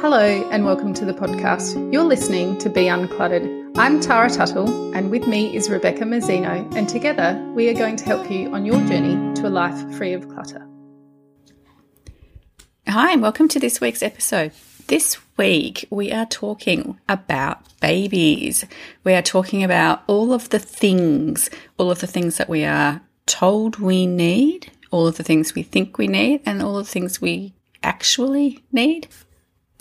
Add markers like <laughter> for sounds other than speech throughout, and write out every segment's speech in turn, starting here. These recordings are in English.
Hello, and welcome to the podcast. You're listening to Be Uncluttered. I'm Tara Tuttle, and with me is Rebecca Mazzino, and together we are going to help you on your journey to a life free of clutter. Hi, and welcome to this week's episode. This week we are talking about babies. We are talking about all of the things, all of the things that we are told we need, all of the things we think we need, and all of the things we actually need.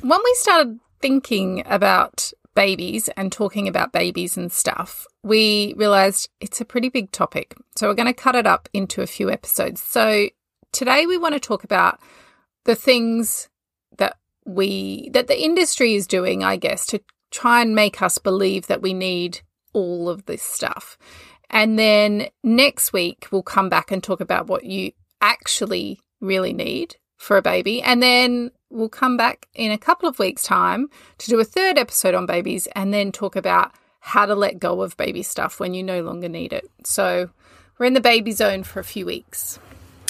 When we started thinking about babies and talking about babies and stuff, we realized it's a pretty big topic. So we're going to cut it up into a few episodes. So today we want to talk about the things that we that the industry is doing, I guess, to try and make us believe that we need all of this stuff. And then next week we'll come back and talk about what you actually really need for a baby. And then we'll come back in a couple of weeks' time to do a third episode on babies and then talk about how to let go of baby stuff when you no longer need it. So we're in the baby zone for a few weeks.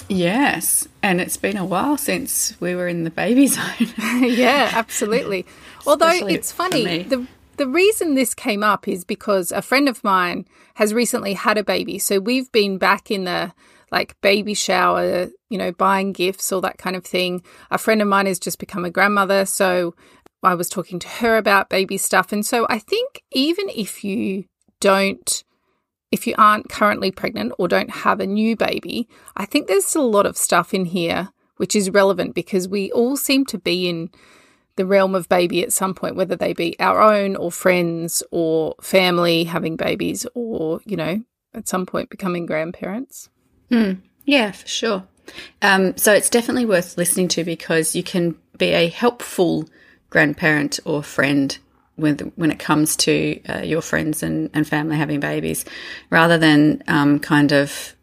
Yes, and it's been a while since we were in the baby <laughs> zone. <laughs> yeah, absolutely. Although it's funny, the the reason this came up is because a friend of mine has recently had a baby. So we've been back in the like baby shower, you know, buying gifts, all that kind of thing. A friend of mine has just become a grandmother. So I was talking to her about baby stuff. And so I think even if you don't, if you aren't currently pregnant or don't have a new baby, I think there's a lot of stuff in here which is relevant because we all seem to be in the realm of baby at some point, whether they be our own or friends or family having babies or, you know, at some point becoming grandparents. Mm, yeah, for sure. Um, so it's definitely worth listening to because you can be a helpful grandparent or friend when, when it comes to uh, your friends and, and family having babies, rather than um, kind of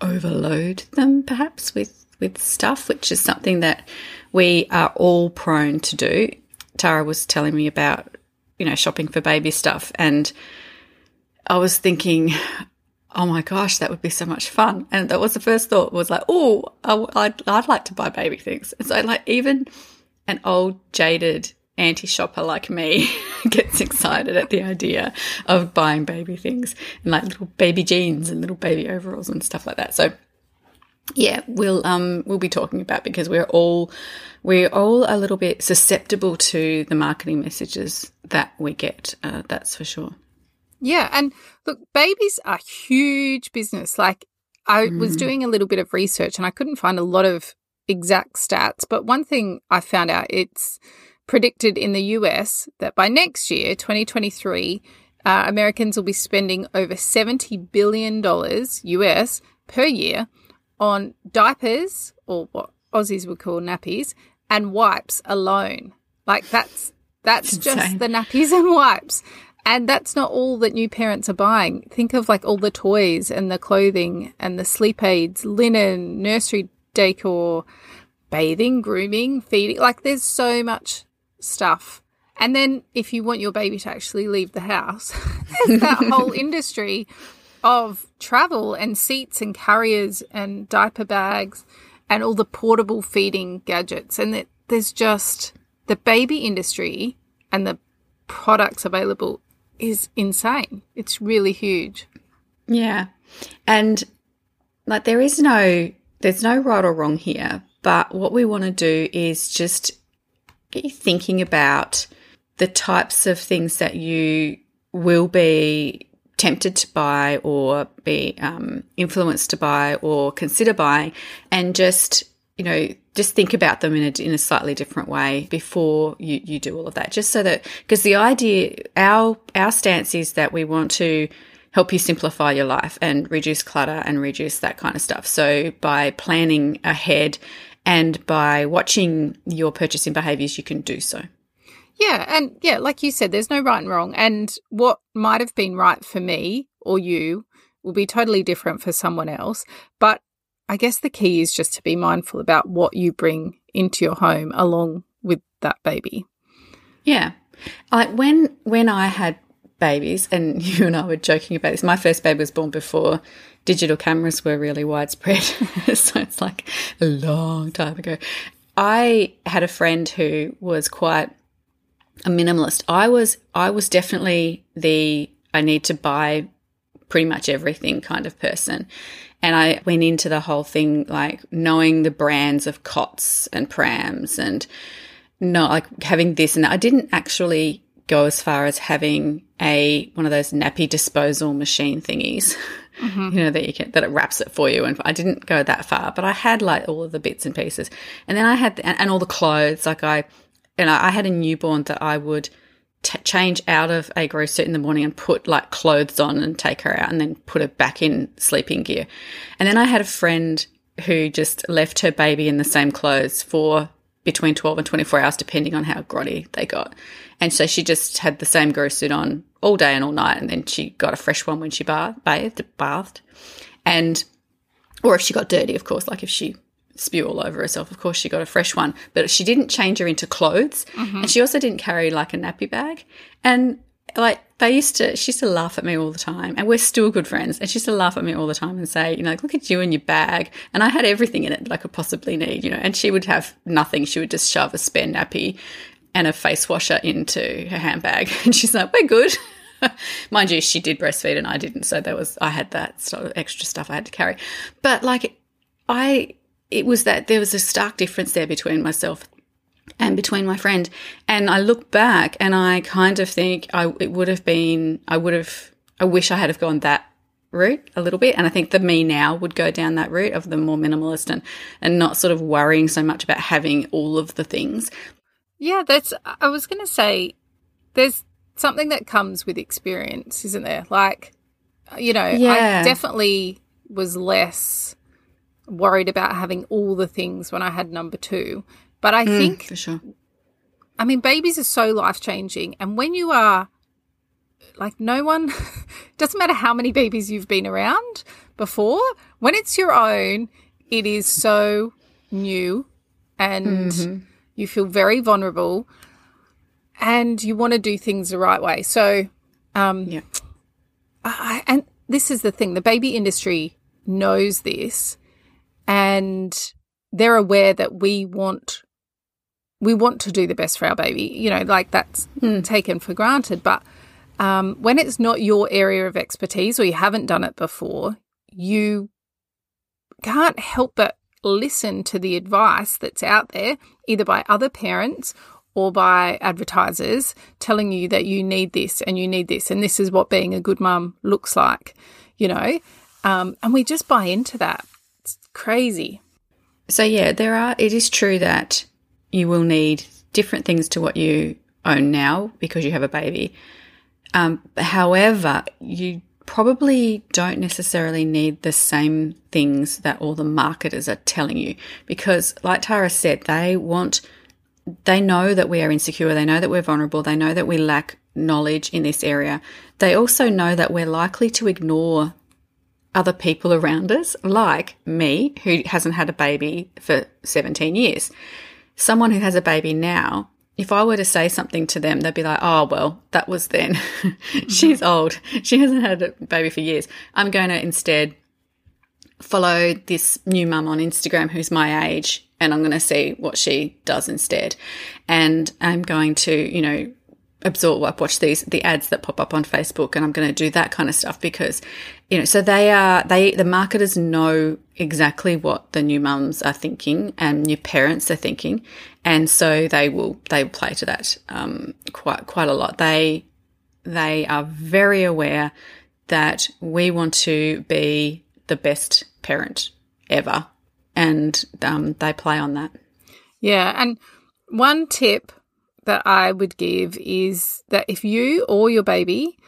overload them perhaps with with stuff, which is something that we are all prone to do. Tara was telling me about, you know, shopping for baby stuff, and I was thinking, oh my gosh, that would be so much fun. And that was the first thought was like, oh, I'd, I'd like to buy baby things. And so like even an old jaded anti shopper like me <laughs> gets excited at the idea of buying baby things and like little baby jeans and little baby overalls and stuff like that. So yeah, we'll um we'll be talking about because we're all we're all a little bit susceptible to the marketing messages that we get. Uh, that's for sure. Yeah, and look, babies are huge business. Like I mm. was doing a little bit of research and I couldn't find a lot of exact stats, but one thing I found out it's predicted in the US that by next year, 2023, uh, Americans will be spending over $70 billion US per year on diapers or what Aussies would call nappies and wipes alone. Like that's that's <laughs> just the nappies and wipes. And that's not all that new parents are buying. Think of like all the toys and the clothing and the sleep aids, linen, nursery decor, bathing, grooming, feeding. Like there's so much stuff. And then if you want your baby to actually leave the house, <laughs> there's that <laughs> whole industry of travel and seats and carriers and diaper bags and all the portable feeding gadgets. And that there's just the baby industry and the products available is insane. It's really huge. Yeah. And like there is no there's no right or wrong here, but what we want to do is just get you thinking about the types of things that you will be tempted to buy or be um, influenced to buy or consider buying and just you know just think about them in a, in a slightly different way before you, you do all of that just so that because the idea our our stance is that we want to help you simplify your life and reduce clutter and reduce that kind of stuff so by planning ahead and by watching your purchasing behaviors you can do so yeah, and yeah, like you said, there's no right and wrong. And what might have been right for me or you will be totally different for someone else. But I guess the key is just to be mindful about what you bring into your home along with that baby. Yeah. Like when when I had babies and <laughs> you and I were joking about this, my first baby was born before digital cameras were really widespread. <laughs> so it's like a long time ago. I had a friend who was quite a minimalist. I was I was definitely the I need to buy pretty much everything kind of person. And I went into the whole thing like knowing the brands of cots and prams and not like having this and that. I didn't actually go as far as having a one of those nappy disposal machine thingies. <laughs> Mm-hmm. You know that you can that it wraps it for you, and I didn't go that far, but I had like all of the bits and pieces, and then I had and, and all the clothes. Like I, and I had a newborn that I would t- change out of a grow suit in the morning and put like clothes on and take her out and then put her back in sleeping gear. And then I had a friend who just left her baby in the same clothes for between 12 and 24 hours, depending on how grotty they got. And so she just had the same grow suit on all day and all night. And then she got a fresh one when she bathed, bathed, bathed. And, or if she got dirty, of course, like if she spew all over herself. Of course, she got a fresh one, but she didn't change her into clothes. Mm-hmm. And she also didn't carry like a nappy bag. And like they used to, she used to laugh at me all the time. And we're still good friends. And she used to laugh at me all the time and say, you know, like, look at you and your bag. And I had everything in it that I could possibly need, you know, and she would have nothing. She would just shove a spare nappy and a face washer into her handbag. <laughs> And she's like, we're good. <laughs> Mind you, she did breastfeed and I didn't. So there was, I had that sort of extra stuff I had to carry. But like, I, it was that there was a stark difference there between myself and between my friend. And I look back and I kind of think I it would have been I would have I wish I had have gone that route a little bit. And I think the me now would go down that route of the more minimalist and and not sort of worrying so much about having all of the things. Yeah, that's I was gonna say there's something that comes with experience, isn't there? Like you know, yeah. I definitely was less worried about having all the things when I had number two. But I mm, think, for sure. I mean, babies are so life changing. And when you are like, no one, <laughs> doesn't matter how many babies you've been around before, when it's your own, it is so new and mm-hmm. you feel very vulnerable and you want to do things the right way. So, um, yeah. I, and this is the thing the baby industry knows this and they're aware that we want we want to do the best for our baby you know like that's mm. taken for granted. But um, when it's not your area of expertise or you haven't done it before you can't help but listen to the advice that's out there either by other parents or by advertisers telling you that you need this and you need this and this is what being a good mum looks like you know? Um, and we just buy into that crazy. So yeah, there are it is true that you will need different things to what you own now because you have a baby. Um, however, you probably don't necessarily need the same things that all the marketers are telling you because like Tara said, they want they know that we are insecure, they know that we're vulnerable, they know that we lack knowledge in this area. They also know that we're likely to ignore other people around us, like me, who hasn't had a baby for 17 years. Someone who has a baby now, if I were to say something to them, they'd be like, oh, well, that was then. <laughs> She's mm-hmm. old. She hasn't had a baby for years. I'm going to instead follow this new mum on Instagram who's my age and I'm going to see what she does instead. And I'm going to, you know, absorb like watch these the ads that pop up on Facebook and I'm going to do that kind of stuff because you know so they are they the marketers know exactly what the new mums are thinking and new parents are thinking and so they will they play to that um, quite quite a lot. They they are very aware that we want to be the best parent ever and um, they play on that. Yeah and one tip that I would give is that if you or your baby,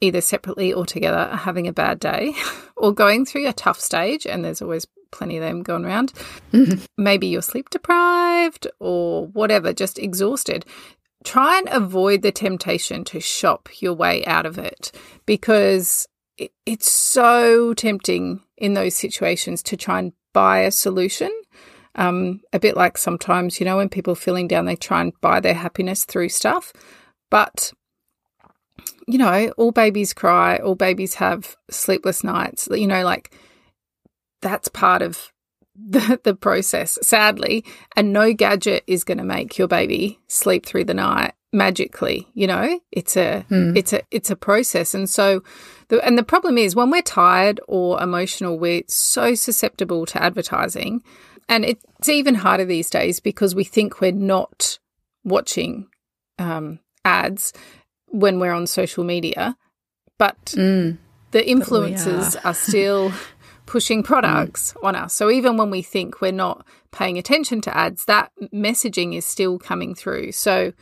either separately or together, are having a bad day <laughs> or going through a tough stage, and there's always plenty of them going around, mm-hmm. maybe you're sleep deprived or whatever, just exhausted. Try and avoid the temptation to shop your way out of it because it, it's so tempting in those situations to try and buy a solution um, a bit like sometimes, you know, when people are feeling down, they try and buy their happiness through stuff. But, you know, all babies cry, all babies have sleepless nights, you know, like that's part of <laughs> the, the process, sadly. And no gadget is going to make your baby sleep through the night magically you know it's a mm. it's a it's a process and so the, and the problem is when we're tired or emotional we're so susceptible to advertising and it's even harder these days because we think we're not watching um, ads when we're on social media but mm. the influencers are. are. still <laughs> pushing products mm. on us so even when we think we're not paying attention to ads that messaging is still coming through so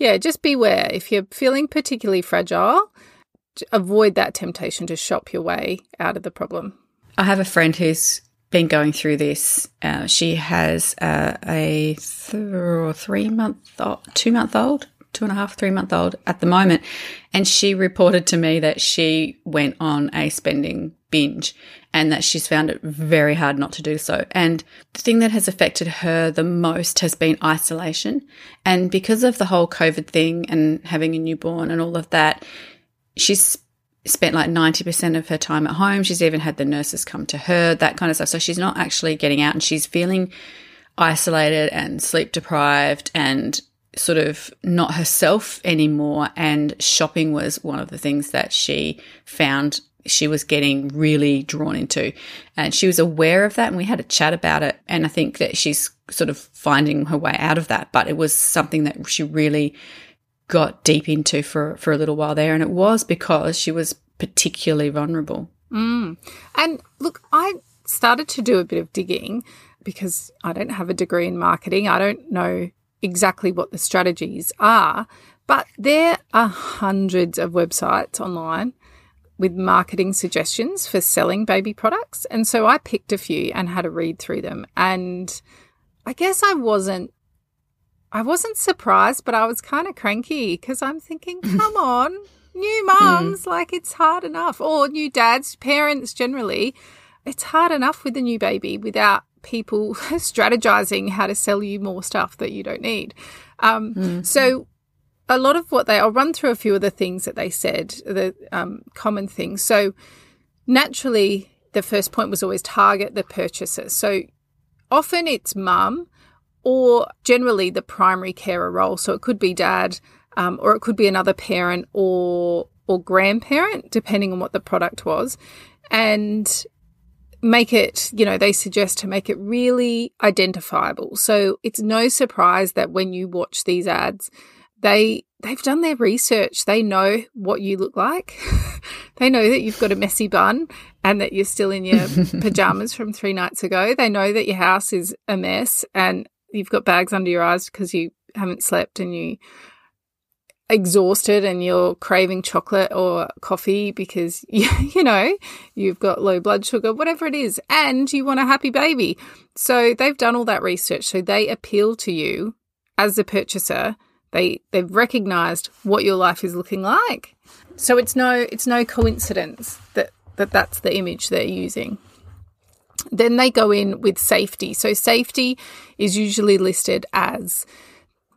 yeah, just beware. If you're feeling particularly fragile, avoid that temptation to shop your way out of the problem. I have a friend who's been going through this. Uh, she has uh, a th- three month, two month old, two and a half, three month old at the moment. And she reported to me that she went on a spending binge and that she's found it very hard not to do so. And the thing that has affected her the most has been isolation. And because of the whole COVID thing and having a newborn and all of that, she's spent like 90% of her time at home. She's even had the nurses come to her, that kind of stuff. So she's not actually getting out and she's feeling isolated and sleep deprived and sort of not herself anymore. And shopping was one of the things that she found she was getting really drawn into. And she was aware of that, and we had a chat about it. And I think that she's sort of finding her way out of that. But it was something that she really got deep into for, for a little while there. And it was because she was particularly vulnerable. Mm. And look, I started to do a bit of digging because I don't have a degree in marketing. I don't know exactly what the strategies are, but there are hundreds of websites online with marketing suggestions for selling baby products. And so I picked a few and had a read through them. And I guess I wasn't I wasn't surprised, but I was kind of cranky because I'm thinking, come <laughs> on, new mums, mm. like it's hard enough. Or new dads, parents generally, it's hard enough with a new baby without people <laughs> strategizing how to sell you more stuff that you don't need. Um, mm. So a lot of what they, I'll run through a few of the things that they said, the um, common things. So naturally, the first point was always target the purchaser. So often it's mum or generally the primary carer role. So it could be dad um, or it could be another parent or or grandparent, depending on what the product was. And make it, you know, they suggest to make it really identifiable. So it's no surprise that when you watch these ads, they they've done their research. They know what you look like. <laughs> they know that you've got a messy bun and that you're still in your <laughs> pajamas from three nights ago. They know that your house is a mess and you've got bags under your eyes because you haven't slept and you exhausted and you're craving chocolate or coffee because <laughs> you, you know you've got low blood sugar whatever it is and you want a happy baby so they've done all that research so they appeal to you as a purchaser they they've recognized what your life is looking like. So it's no it's no coincidence that, that that's the image they're using. Then they go in with safety. So safety is usually listed as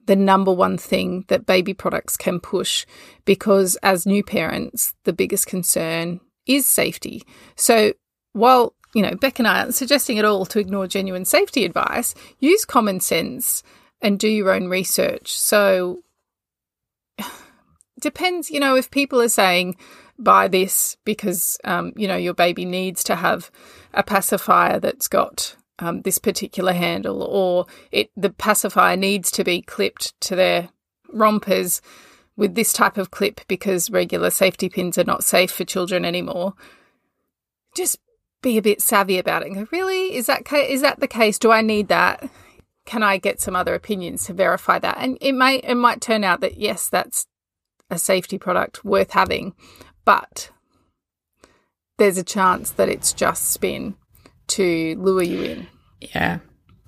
the number one thing that baby products can push because as new parents, the biggest concern is safety. So while you know, Beck and I aren't suggesting at all to ignore genuine safety advice. Use common sense and do your own research. So <sighs> depends, you know, if people are saying buy this because um, you know your baby needs to have a pacifier that's got um, this particular handle, or it the pacifier needs to be clipped to their rompers with this type of clip because regular safety pins are not safe for children anymore. Just be a bit savvy about it and go, really? Is that ca- is that the case? Do I need that? can I get some other opinions to verify that? And it may it might turn out that yes, that's a safety product worth having, but there's a chance that it's just spin to lure you in. Yeah.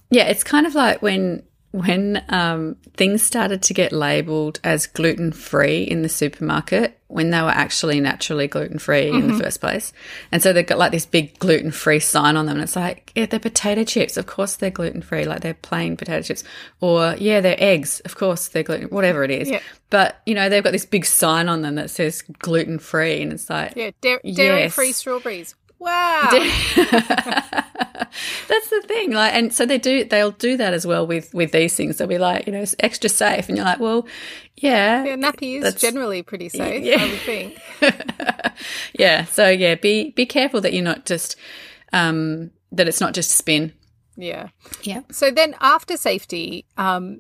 Yeah, it's kind of like when when um, things started to get labeled as gluten free in the supermarket when they were actually naturally gluten free mm-hmm. in the mm-hmm. first place. And so they've got like this big gluten free sign on them. And it's like, yeah, they're potato chips. Of course they're gluten free. Like they're plain potato chips. Or, yeah, they're eggs. Of course they're gluten, whatever it is. Yeah. But, you know, they've got this big sign on them that says gluten free. And it's like, yeah, dairy free strawberries. Wow. <laughs> That's the thing. Like, and so they do. They'll do that as well with with these things. They'll be like, you know, it's extra safe, and you're like, well, yeah, Yeah, nappy is generally pretty safe, Yeah. I would think. <laughs> yeah. So yeah, be be careful that you're not just um that it's not just spin. Yeah. Yeah. So then after safety, um,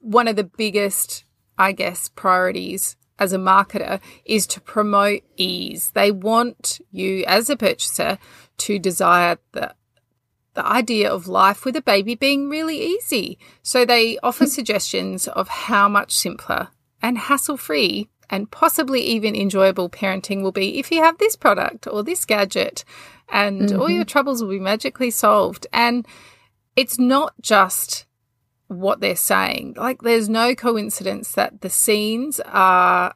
one of the biggest, I guess, priorities as a marketer is to promote ease. They want you as a purchaser to desire the the idea of life with a baby being really easy. So they offer hmm. suggestions of how much simpler and hassle free and possibly even enjoyable parenting will be if you have this product or this gadget and all your mm-hmm. troubles will be magically solved. And it's not just what they're saying. Like, there's no coincidence that the scenes are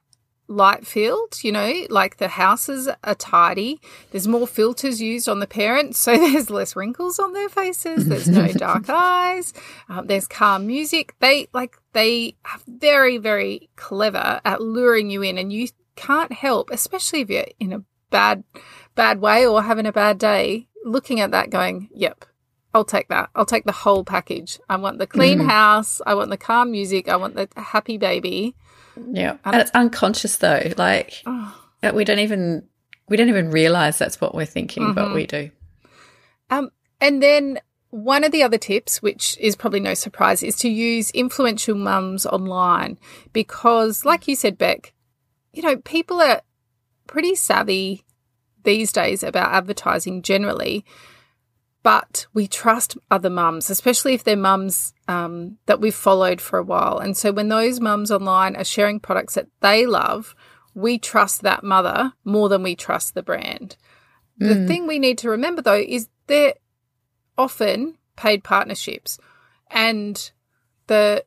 light filled, you know, like the houses are tidy. There's more filters used on the parents, so <laughs> there's less wrinkles on their faces. There's no <laughs> dark eyes. Um, there's calm music. They like they are very, very clever at luring you in, and you can't help, especially if you're in a bad, bad way or having a bad day, looking at that, going, "Yep, I'll take that. I'll take the whole package. I want the clean house. I want the calm music. I want the happy baby. Yeah. And it's unconscious though. Like Oh. we don't even we don't even realize that's what we're thinking, but we do. Um, and then one of the other tips, which is probably no surprise, is to use influential mums online because, like you said, Beck, you know, people are pretty savvy these days about advertising generally, but we trust other mums, especially if they're mums um, that we've followed for a while. And so when those mums online are sharing products that they love, we trust that mother more than we trust the brand. The thing we need to remember though is they're often paid partnerships and the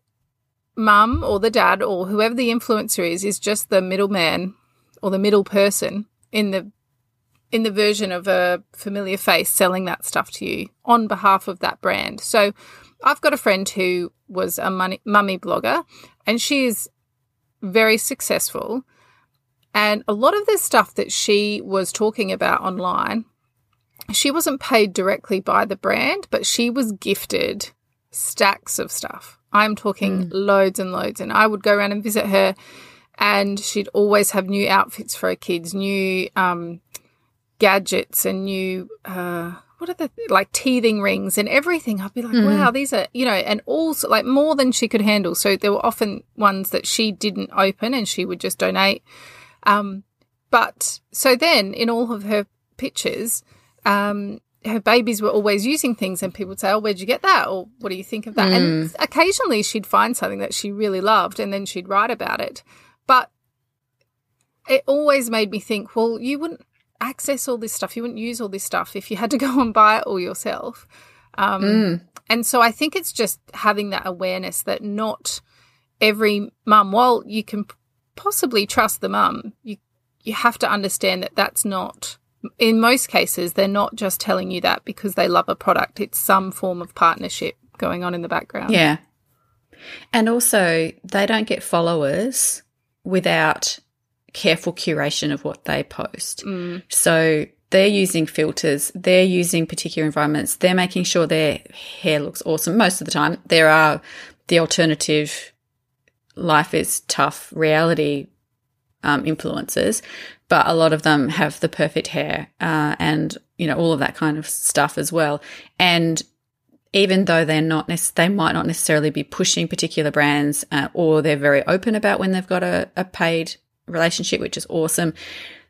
mum or the dad or whoever the influencer is is just the middleman or the middle person in the in the version of a familiar face selling that stuff to you on behalf of that brand. So I've got a friend who was a money, mummy blogger and she is very successful. And a lot of the stuff that she was talking about online, she wasn't paid directly by the brand, but she was gifted stacks of stuff. I'm talking loads and loads. And I would go around and visit her, and she'd always have new outfits for her kids, new um, gadgets, and new. Uh, what are the like teething rings and everything? I'd be like, wow, these are you know, and also like more than she could handle. So there were often ones that she didn't open, and she would just donate. Um, but so then in all of her pictures, um, her babies were always using things, and people would say, "Oh, where'd you get that?" or "What do you think of that?" And occasionally she'd find something that she really loved, and then she'd write about it. But it always made me think, well, you wouldn't access all this stuff, you wouldn't use all this stuff if you had to <laughs> go and buy it all yourself. Um, And so I think it's just having that awareness that not every mum, while you can possibly trust the mum, you you have to understand that that's not. In most cases, they're not just telling you that because they love a product. It's some form of partnership going on in the background. Yeah. And also, they don't get followers without careful curation of what they post. So they're using filters, they're using particular environments, they're making sure their hair looks awesome. Most of the time, there are the alternative life is tough reality um, influencers, but a lot of them have the perfect hair uh, and you know all of that kind of stuff as well. And even though they're not, they might not necessarily be pushing particular brands, uh, or they're very open about when they've got a, a paid relationship, which is awesome.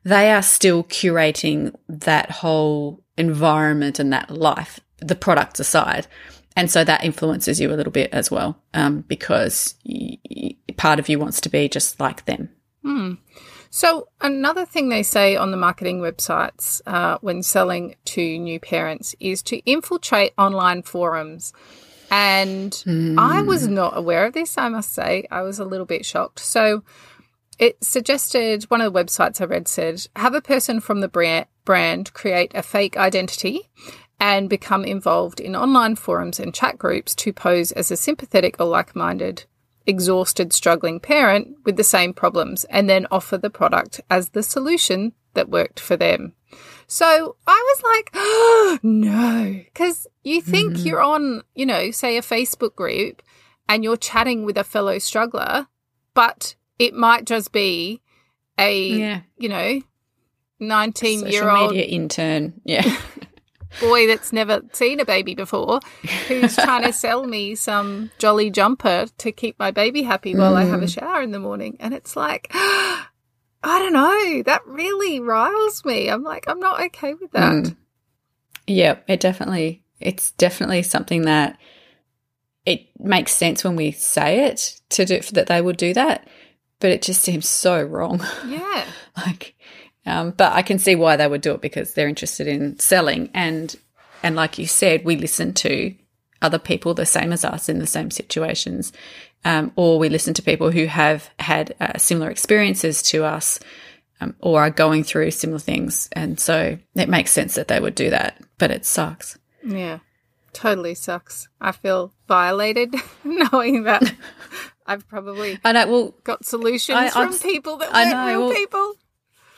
They are still curating that whole environment and that life, the products aside. And so that influences you a little bit as well, um, because y- y- part of you wants to be just like them. So, another thing they say on the marketing websites uh, when selling to new parents is to infiltrate online forums. And I was not aware of this, I must say. I was a little bit shocked. So, it suggested one of the websites I read said have a person from the brand, brand create a fake identity and become involved in online forums and chat groups to pose as a sympathetic or like minded exhausted, struggling parent with the same problems and then offer the product as the solution that worked for them. So I was like, oh, <gasps> no, because you think mm-hmm. you're on, you know, say a Facebook group and you're chatting with a fellow struggler, but it might just be a, yeah. you know, 19 Social year old media intern. Yeah. <laughs> boy that's never seen a baby before who's trying to sell me some jolly jumper to keep my baby happy while mm. I have a mm. shower in the morning. And it's like, <gasps> I don't know, that really riles me. I'm like, I'm not okay with that. Mm. Yeah, it definitely, it's definitely something that it makes sense when we say it to do that they would do that, but it just seems so wrong. Yeah. <laughs> like, um, but I can see why they would do it because they're interested in selling. And and like you said, we listen to other people the same as us in the same situations, um, or we listen to people who have had uh, similar experiences to us, um, or are going through similar things. And so it makes sense that they would do that. But it sucks. Yeah, totally sucks. I feel violated <laughs> knowing that. <laughs> I've probably I know, well, got solutions I, from people that weren't know, real well, people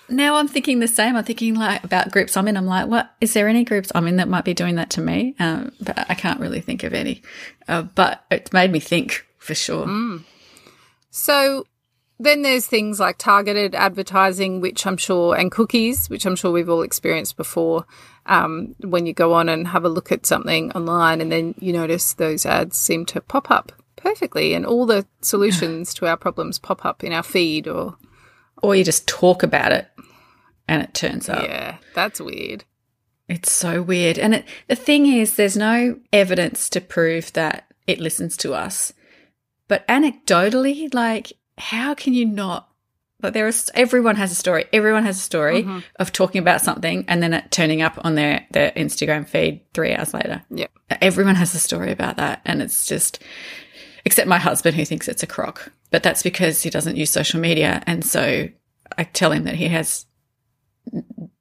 now I'm thinking the same. I'm thinking like about groups I'm in. I'm like, what is there any groups I'm in that might be doing that to me? Um, but I can't really think of any. Uh, but it's made me think for sure. Mm. So then there's things like targeted advertising, which I'm sure, and cookies, which I'm sure we've all experienced before. Um, when you go on and have a look at something online, and then you notice those ads seem to pop up perfectly, and all the solutions to our problems pop up in our feed or or you just talk about it and it turns up. Yeah, that's weird. It's so weird. And it, the thing is, there's no evidence to prove that it listens to us. But anecdotally, like, how can you not? Like, there is everyone has a story. Everyone has a story mm-hmm. of talking about something and then it turning up on their their Instagram feed three hours later. Yeah, everyone has a story about that, and it's just except my husband who thinks it's a crock. But that's because he doesn't use social media. And so I tell him that he has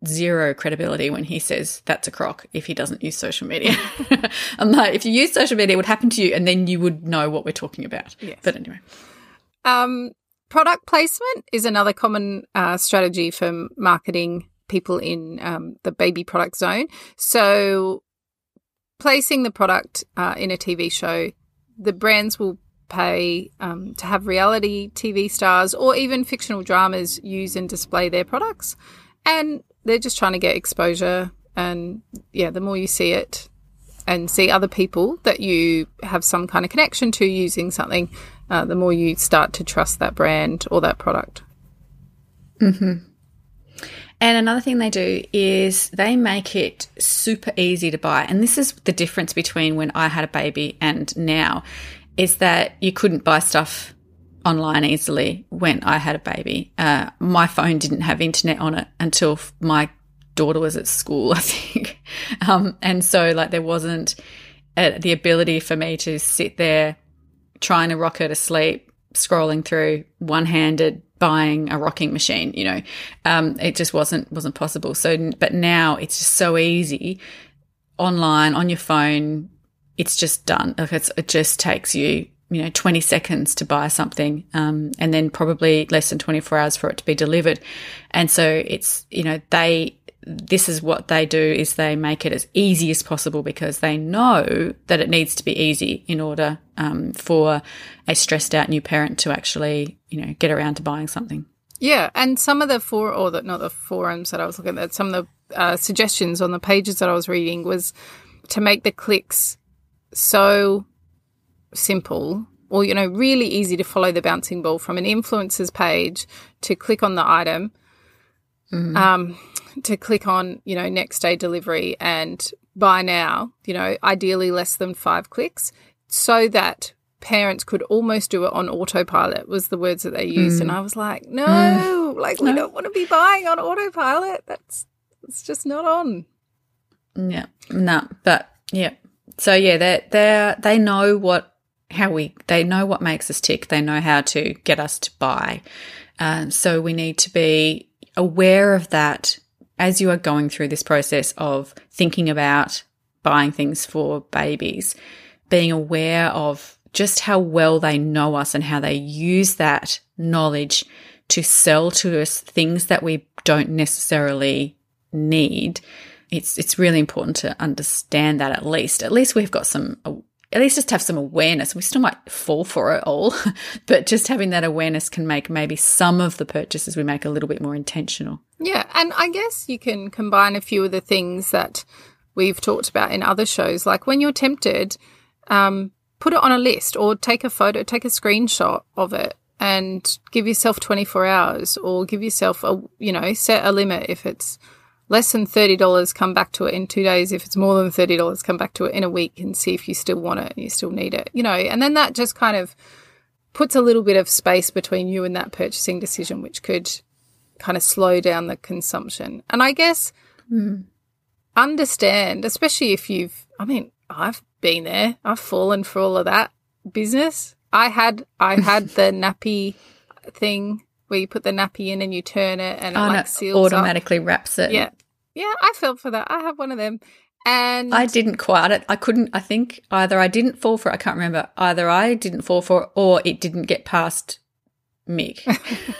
zero credibility when he says that's a crock if he doesn't use social media. <laughs> I'm like, if you use social media, it would happen to you and then you would know what we're talking about. Yes. But anyway. Um, product placement is another common uh, strategy for marketing people in um, the baby product zone. So placing the product uh, in a TV show the brands will pay um, to have reality TV stars or even fictional dramas use and display their products. And they're just trying to get exposure. And yeah, the more you see it and see other people that you have some kind of connection to using something, uh, the more you start to trust that brand or that product. Mm-hmm. And another thing they do is they make it super easy to buy. And this is the difference between when I had a baby and now is that you couldn't buy stuff online easily when I had a baby. Uh, my phone didn't have internet on it until my daughter was at school, <laughs> I think. Um, and so like there wasn't uh, the ability for me to sit there trying to rock her to sleep, scrolling through one handed buying a rocking machine. You know, um, it just wasn't wasn't possible. So, but now it's just so easy online on your phone. It's just done. Like it just takes you, you know, 20 seconds to buy something, um, and then probably less than 24 hours for it to be delivered. And so it's, you know, they this is what they do is they make it as easy as possible because they know that it needs to be easy in order um, for a stressed out new parent to actually you know get around to buying something. Yeah and some of the for or the, not the forums that i was looking at some of the uh, suggestions on the pages that i was reading was to make the clicks so simple or you know really easy to follow the bouncing ball from an influencer's page to click on the item mm-hmm. um, to click on, you know, next day delivery and buy now, you know, ideally less than five clicks, so that parents could almost do it on autopilot was the words that they used. Mm. And I was like, no, mm. like we no. don't want to be buying on autopilot. That's it's just not on. Yeah. No, but yeah. So yeah, they they they know what how we they know what makes us tick. They know how to get us to buy. Um, so we need to be aware of that as you are going through this process of thinking about buying things for babies, being aware of just how well they know us and how they use that knowledge to sell to us things that we don't necessarily need, it's it's really important to understand that at least. At least we've got some at least just have some awareness. We still might fall for it all, <laughs> but just having that awareness can make maybe some of the purchases we make a little bit more intentional. Yeah, and I guess you can combine a few of the things that we've talked about in other shows. Like when you're tempted, um, put it on a list or take a photo, take a screenshot of it and give yourself 24 hours or give yourself a, you know, set a limit if it's less than $30, come back to it in two days. If it's more than $30, come back to it in a week and see if you still want it and you still need it, you know, and then that just kind of puts a little bit of space between you and that purchasing decision, which could kind of slow down the consumption. And I guess mm. understand, especially if you've, I mean, I've been there, I've fallen for all of that business. I had, I <laughs> had the nappy thing where you put the nappy in and you turn it and it, oh, like seals automatically up. wraps it. Yeah, yeah, I fell for that. I have one of them. And I didn't quite it. I couldn't. I think either I didn't fall for it. I can't remember. Either I didn't fall for it, or it didn't get past Mick. <laughs>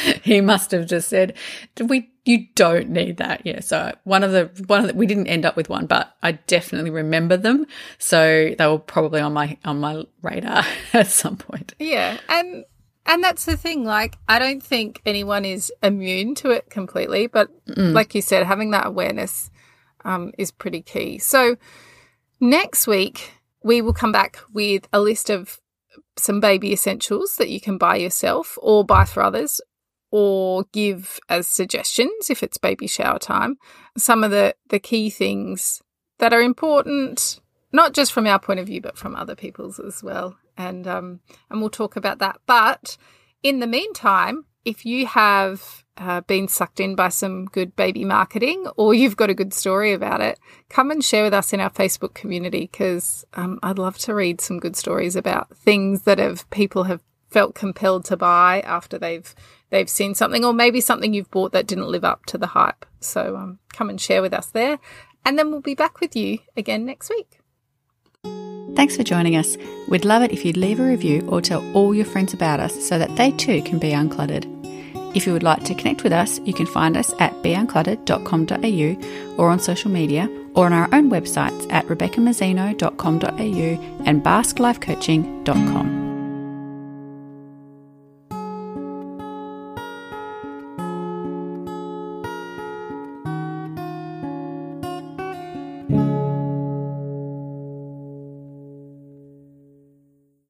<laughs> he must have just said, "We, you don't need that." Yeah. So one of the one of the, we didn't end up with one, but I definitely remember them. So they were probably on my on my radar <laughs> at some point. Yeah, and and that's the thing. Like, I don't think anyone is immune to it completely, but mm. like you said, having that awareness um, is pretty key. So, next week, we will come back with a list of some baby essentials that you can buy yourself or buy for others or give as suggestions if it's baby shower time. Some of the, the key things that are important, not just from our point of view, but from other people's as well and um, and we'll talk about that. But in the meantime, if you have uh, been sucked in by some good baby marketing or you've got a good story about it, come and share with us in our Facebook community because um, I'd love to read some good stories about things that have people have felt compelled to buy after they've they've seen something or maybe something you've bought that didn't live up to the hype. So um, come and share with us there, and then we'll be back with you again next week. Thanks for joining us. We'd love it if you'd leave a review or tell all your friends about us so that they too can be uncluttered. If you would like to connect with us, you can find us at beuncluttered.com.au or on social media or on our own websites at rebeccamazzino.com.au and basklifecoaching.com.